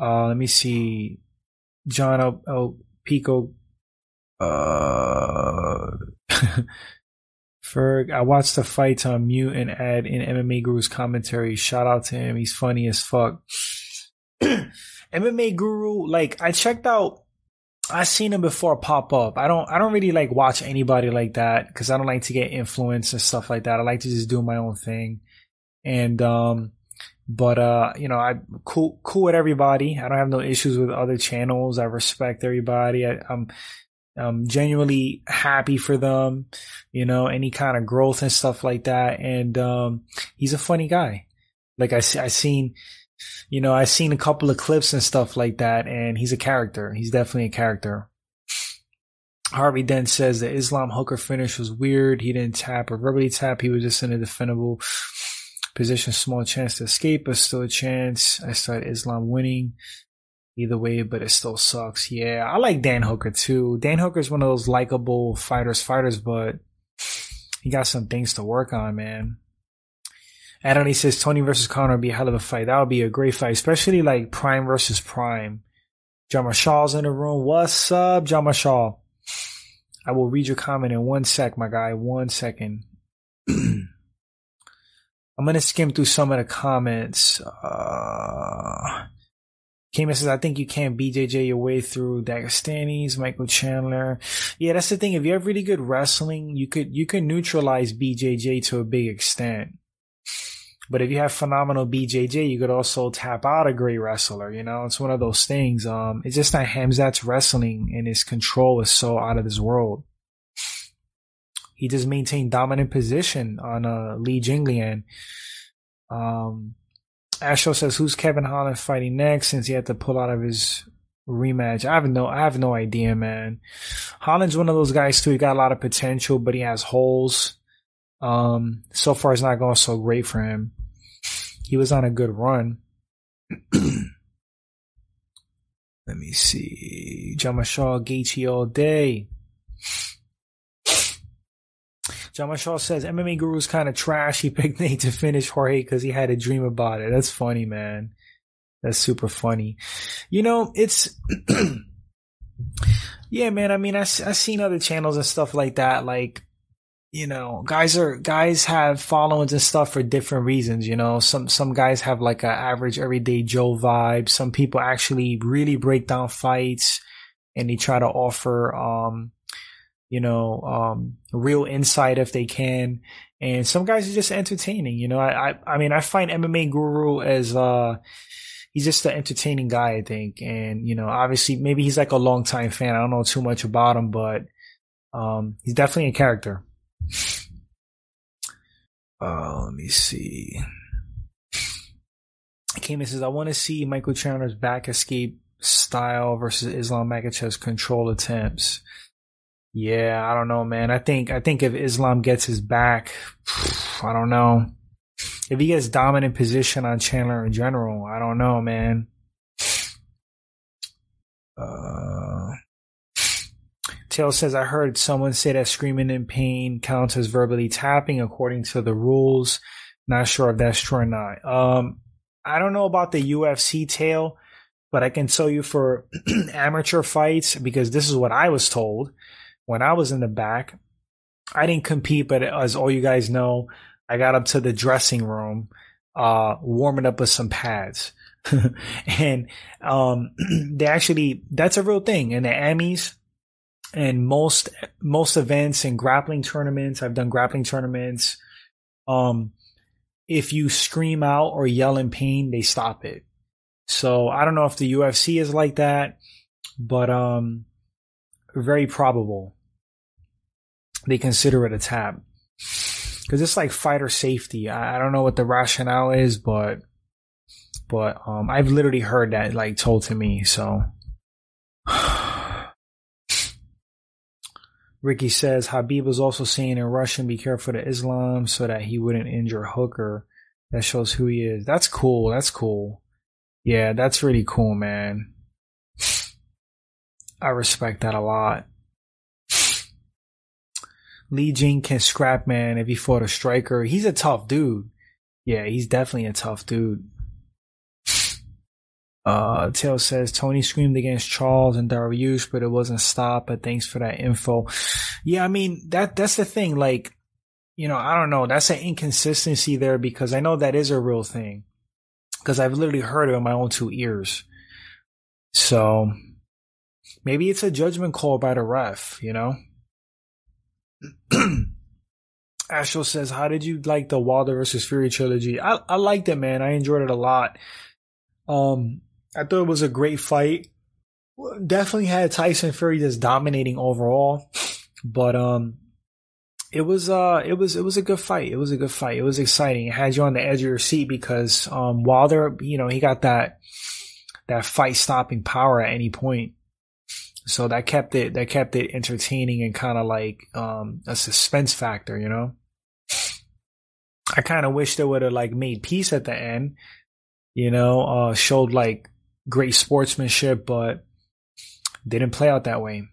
Uh, let me see, John El, El Pico. Uh, [LAUGHS] Ferg, I watched the fights on mute and add in MMA Guru's commentary. Shout out to him. He's funny as fuck. [CLEARS THROAT] MMA Guru, like I checked out I seen him before pop up. I don't I don't really like watch anybody like that because I don't like to get influence and stuff like that. I like to just do my own thing. And um but uh you know I cool cool with everybody. I don't have no issues with other channels. I respect everybody. I, I'm I'm genuinely happy for them, you know, any kind of growth and stuff like that. And um he's a funny guy. Like I I seen you know, I've seen a couple of clips and stuff like that, and he's a character. He's definitely a character. Harvey then says the Islam hooker finish was weird. He didn't tap or verbally tap. He was just in a defendable position. Small chance to escape, but still a chance. I started Islam winning. either way, but it still sucks. Yeah, I like Dan Hooker too. Dan Hooker is one of those likable fighters, fighters, but he got some things to work on, man. Adonai says Tony versus Conor would be a hell of a fight. That would be a great fight, especially like Prime versus Prime. John Shaw's in the room. What's up, John Shaw? I will read your comment in one sec, my guy. One second. [CLEARS THROAT] I'm gonna skim through some of the comments. Uh, Cayman says, I think you can't BJJ your way through Dagestanis, Michael Chandler. Yeah, that's the thing. If you have really good wrestling, you could, you could neutralize BJJ to a big extent. But if you have phenomenal BJJ, you could also tap out a great wrestler. You know, it's one of those things. Um, it's just that Khamzat's wrestling and his control is so out of this world. He just maintained dominant position on uh, Li Jingliang. Um, Astro says, "Who's Kevin Holland fighting next?" Since he had to pull out of his rematch, I have no, I have no idea, man. Holland's one of those guys too. He got a lot of potential, but he has holes. Um, so far, it's not going so great for him. He was on a good run. [CLEARS THROAT] Let me see. Jama Shaw, Gaethje all day. John Shaw says MMA Guru is kind of trash. He [LAUGHS] picked Nate to finish Jorge because he had a dream about it. That's funny, man. That's super funny. You know, it's [CLEARS THROAT] yeah, man. I mean, I I've seen other channels and stuff like that. Like, you know, guys are guys have followings and stuff for different reasons. You know, some some guys have like an average everyday Joe vibe. Some people actually really break down fights and they try to offer um you know, um, real insight if they can. And some guys are just entertaining. You know, I, I, I mean, I find MMA Guru as, uh, he's just an entertaining guy, I think. And, you know, obviously maybe he's like a long time fan. I don't know too much about him, but, um, he's definitely a character. Uh, let me see. Cayman says, I want to see Michael Chandler's back escape style versus Islam Makhachev's control attempts. Yeah, I don't know, man. I think I think if Islam gets his back, [SIGHS] I don't know. If he gets dominant position on Chandler in general, I don't know, man. [SIGHS] Uh, Tail says, I heard someone say that screaming in pain counts as verbally tapping according to the rules. Not sure if that's true or not. Um, I don't know about the UFC tail, but I can tell you for [CLEARS THROAT] amateur fights, because this is what I was told when I was in the back, I didn't compete, but as all you guys know, I got up to the dressing room, uh, warming up with some pads. [LAUGHS] and, um, [CLEARS THROAT] they actually, that's a real thing in the Emmys and most, most events and grappling tournaments. I've done grappling tournaments. Um, if you scream out or yell in pain, they stop it. So I don't know if the UFC is like that, but, um, very probable they consider it a tap because it's like fighter safety. I, I, don't know what the rationale is, but but um, I've literally heard that like told to me. So [SIGHS] Ricky says Khabib was also saying in Russian, "Be careful to Islam," so that he wouldn't injure Hooker. That shows who he is. That's cool. That's cool. Yeah, that's really cool, man. [SIGHS] I respect that a lot. Li Jing can scrap man if he fought a striker. He's a tough dude. Yeah, he's definitely a tough dude. [SIGHS] Uh, Tail says Tony screamed against Charles and Dariush, but it wasn't stopped. But thanks for that info. [SIGHS] Yeah, I mean that that's the thing. Like, you know, I don't know. That's an inconsistency there because I know that is a real thing because I've literally heard it in my own two ears. So maybe it's a judgment call by the ref. You know. [CLEARS THROAT] Astro says, "How did you like the Wilder versus Fury trilogy?" I I liked it, man. I enjoyed it a lot. Um, I thought it was a great fight. Definitely had Tyson Fury just dominating overall, but um, it was uh, it was it was a good fight. It was a good fight. It was exciting. It had you on the edge of your seat because um, Wilder, you know, he got that that fight stopping power at any point. So that kept it that kept it entertaining and kind of like um, a suspense factor, you know. I kind of wish they would have like made peace at the end, you know, uh, showed like great sportsmanship, but didn't play out that way.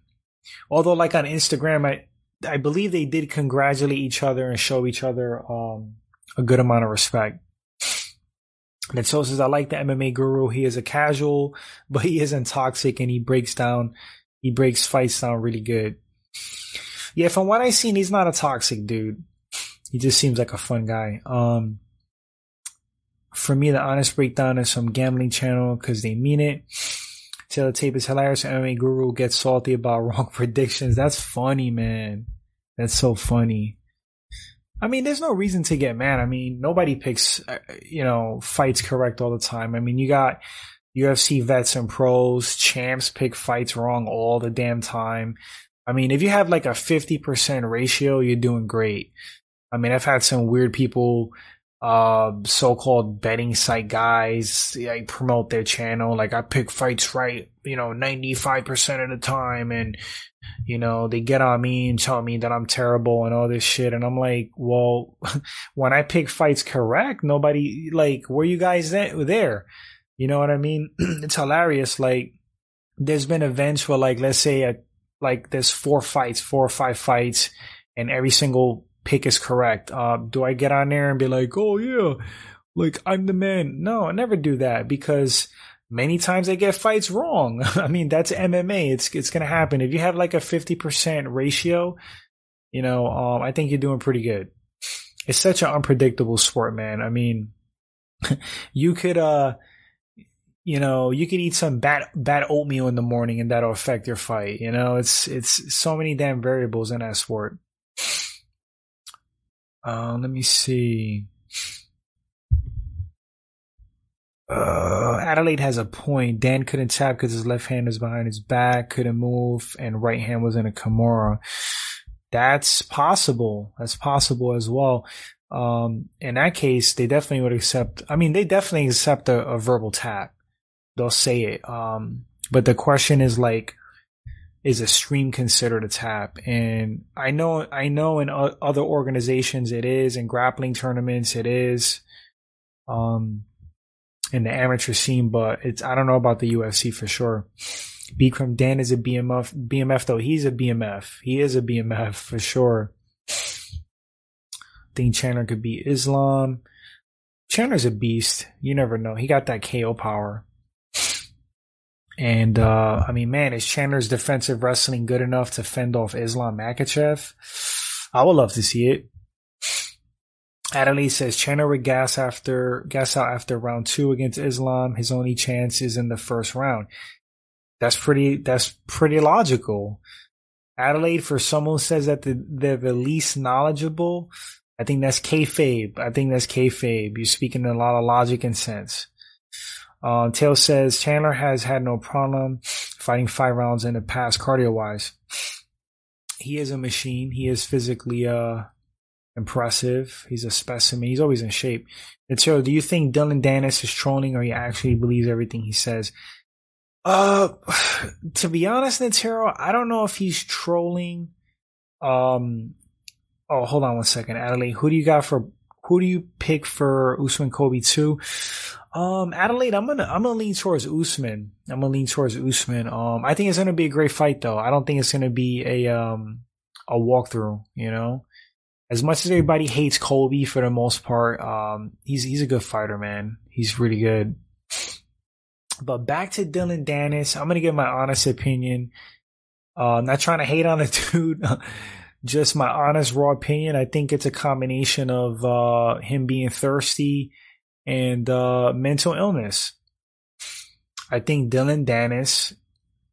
Although, like on Instagram, I I believe they did congratulate each other and show each other um, a good amount of respect. Netso says, I like the MMA guru. He is a casual, [LAUGHS] but he isn't toxic and he breaks down, he breaks fights down really good. Yeah, from what I've seen, he's not a toxic dude. He just seems like a fun guy. Um, for me, the honest breakdown is from gambling channel because they mean it. Taylor tape is hilarious. MMA guru gets salty about [LAUGHS] wrong predictions. That's funny, man. That's so funny. I mean, there's no reason to get mad. I mean, nobody picks, uh, you know, fights correct all the time. I mean, you got UFC vets and pros, champs pick fights wrong all the damn time. I mean, if you have like a 50% ratio, you're doing great. I mean, I've had some weird people, uh, so-called betting site guys, like promote their channel. Like I pick fights right, you know, 95% of the time. And you know, they get on me and tell me that I'm terrible and all this shit. And I'm like, well, [LAUGHS] when I pick fights correct, nobody, like, were you guys there? You know what I mean? [CLEARS THROAT] it's hilarious. Like, there's been events where, like, let's say, a, like, there's four fights, four or five fights, and every single pick is correct. Uh, do I get on there and be like, oh, yeah, like, I'm the man? No, I never do that because many times they get fights wrong. [LAUGHS] I mean, that's MMA. It's it's gonna happen. If you have like a fifty percent ratio, you know, um, I think you're doing pretty good. It's such an unpredictable sport, man. I mean, [LAUGHS] you could uh you know, you could eat some bad bad oatmeal in the morning and that'll affect your fight. You know, it's it's so many damn variables in that sport. Uh, let me see. Uh, Adelaide has a point. Dan couldn't tap because his left hand is behind his back, couldn't move, and right hand was in a Kimura. That's possible. That's possible as well. Um, in that case, they definitely would accept. I mean, they definitely accept a, a verbal tap. They'll say it. Um, but the question is like, is a stream considered a tap? And I know, I know in other organizations it is, in grappling tournaments it is. Um, in the amateur scene, but it's I don't know about the UFC for sure. Bikram Dan is a BMF BMF though. He's a BMF. He is a BMF for sure. Think Chandler could be Islam. Chandler's a beast. You never know. He got that KO power. And uh I mean, man, is Chandler's defensive wrestling good enough to fend off Islam Makhachev? I would love to see it. Adelaide says Chandler would gas after gas out after round two against Islam. His only chance is in the first round. That's pretty. That's pretty logical. Adelaide, for someone says that the, they're the least knowledgeable, I think that's kayfabe. I think that's kayfabe. You're speaking a lot of logic and sense. Uh, Tail says Chandler has had no problem fighting five rounds in the past, cardio wise. He is a machine. He is physically uh impressive. He's a specimen. He's always in shape. And do you think Dylan Danis is trolling, or he actually believes everything he says? Uh, [SIGHS] to be honest, Natero, I don't know if he's trolling. Um, oh, hold on one second, Adelaide. Who do you got for? Who do you pick for Usman Colby two? Um, Adelaide, I'm gonna I'm gonna lean towards Usman. I'm gonna lean towards Usman. Um, I think it's gonna be a great fight though. I don't think it's gonna be a um a walkthrough. You know, as much as everybody hates Colby for the most part, um, he's he's a good fighter, man. He's really good. But back to Dylan Danis, I'm gonna give my honest opinion. Uh, I'm not trying to hate on the [LAUGHS] dude, just my honest raw opinion. I think it's a combination of uh, him being thirsty and uh, mental illness. I think Dylan Danis,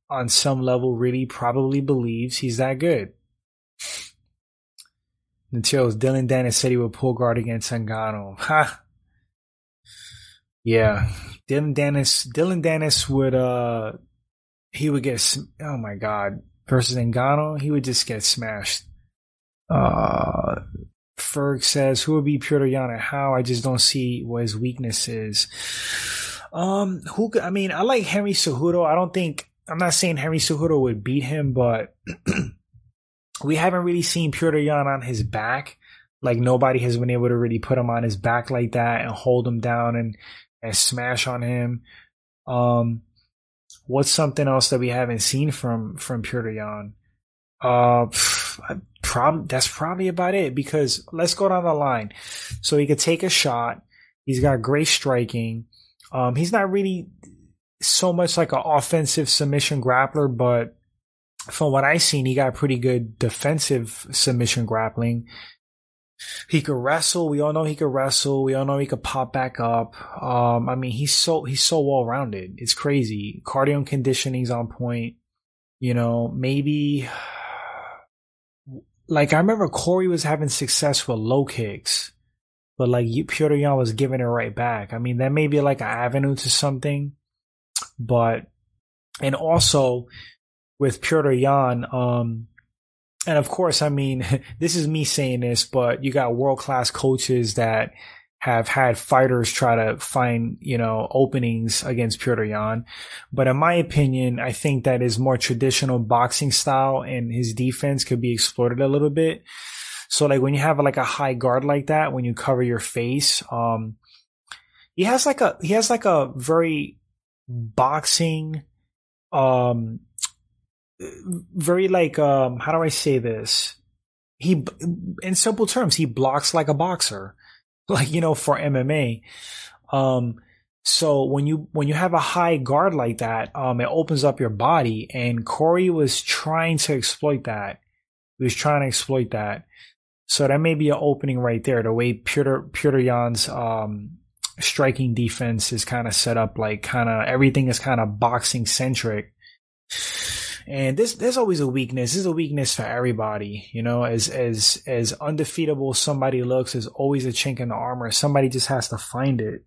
on some level, really probably believes he's that good until Dylan Danis said he would pull guard against Ngannou. Ha! Yeah, Dylan Danis. Dylan Danis would uh, he would get. Oh my god, versus Ngannou, he would just get smashed. Uh, Ferg says, "Who would be Petr Yan and how?" I just don't see what his weakness is. Um, who? I mean, I like Henry Cejudo. I don't think I'm not saying Henry Cejudo would beat him, but [CLEARS THROAT] we haven't really seen Petr Yan on his back. Like nobody has been able to really put him on his back like that and hold him down and and smash on him. Um, what's something else that we haven't seen from from Petr Yan? Uh, prob- that's probably about it because let's go down the line. So he could take a shot. He's got great striking. Um, he's not really so much like an offensive submission grappler, but from what I've seen, he got pretty good defensive submission grappling. He could wrestle. We all know he could wrestle. We all know he could pop back up. Um, I mean, he's so he's so well rounded. It's crazy. Cardio and conditioning's on point. You know, maybe like I remember Cory was having success with low kicks, but like Petr Yan was giving it right back. I mean, that may be like an avenue to something, but and also with Petr Yan, um, and of course, I mean, [LAUGHS] this is me saying this, but you got world class coaches that have had fighters try to find, you know, openings against Petr Yan. But in my opinion, I think that his more traditional boxing style and his defense could be exploited a little bit. So like when you have like a high guard like that, when you cover your face, um, he has like a, he has like a very boxing, um, very like um how do I say this? He in simple terms, he blocks like a boxer. [LAUGHS] Like, you know, for MMA. Um so when you when you have a high guard like that, um it opens up your body and Cory was trying to exploit that. He was trying to exploit that. So that may be an opening right there. The way Petr Petr Yan's um striking defense is kind of set up like kind of everything is kind of boxing centric and this there's always a weakness. This is a weakness for everybody, you know. As as as undefeatable somebody looks, there's always a chink in the armor. Somebody just has to find it.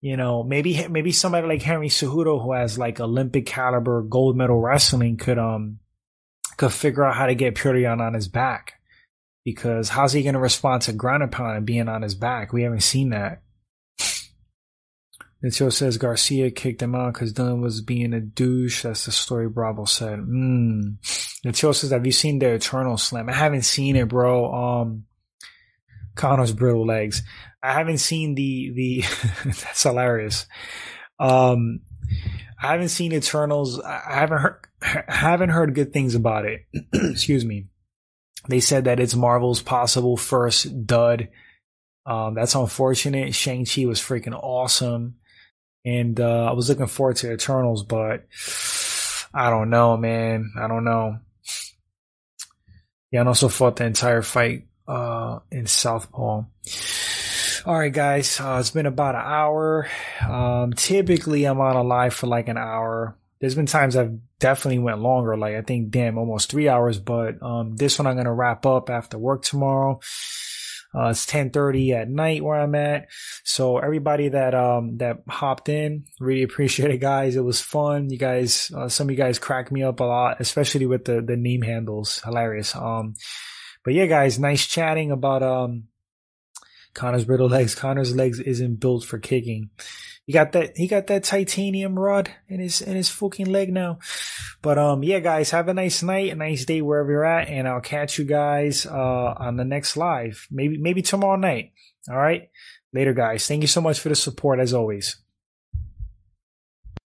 You know, maybe maybe somebody like Henry Cejudo, who has like Olympic caliber gold medal wrestling, could um could figure out how to get Yan on his back. Because how's he to respond to ground pound and being on his back? We haven't seen that. Until says Garcia kicked him out because Dylan was being a douche. That's the story Bravo said. Mm. Says, have you seen the Eternal Slam? I haven't seen it, bro. Um, Conor's brittle legs. I haven't seen the, the, [LAUGHS] that's hilarious. Um, I haven't seen Eternals. I haven't heard, haven't heard good things about it. [CLEARS THROAT] Excuse me. They said that it's Marvel's possible first dud. Um, that's unfortunate. Shang-Chi was freaking awesome and uh, I was looking forward to Eternals, but I don't know, man. I don't know. Yeah, and also fought the entire fight uh, in Southpaw. All right, guys, uh, it's been about an hour. Um, typically, I'm on a live for like an hour. There's been times I've definitely went longer, like I think, damn, almost three hours. But um, this one I'm gonna wrap up after work tomorrow. Uh, it's 1030 at night where I'm at. So everybody that, um, that hopped in, really [LAUGHS] appreciate it, guys. It was fun. You guys, uh, some of you guys cracked me up a lot, especially with the, the name handles. Hilarious. Um, but yeah, guys, nice chatting about, um, Conor's brittle legs. Conor's legs isn't built for kicking. He got that he got that titanium rod in his in his fucking leg now. But um yeah guys, have a nice night, a nice day wherever you're at, and I'll catch you guys uh on the next live. Maybe maybe tomorrow night. All right. Later guys. Thank you so much for the support as always.